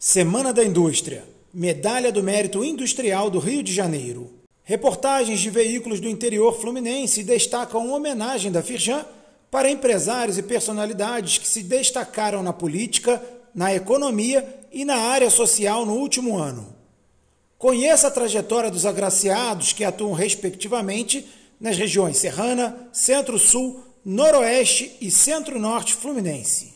Semana da Indústria. Medalha do Mérito Industrial do Rio de Janeiro. Reportagens de veículos do interior fluminense destacam uma homenagem da Firjan para empresários e personalidades que se destacaram na política, na economia e na área social no último ano. Conheça a trajetória dos agraciados que atuam respectivamente nas regiões Serrana, Centro-Sul, Noroeste e Centro-Norte Fluminense.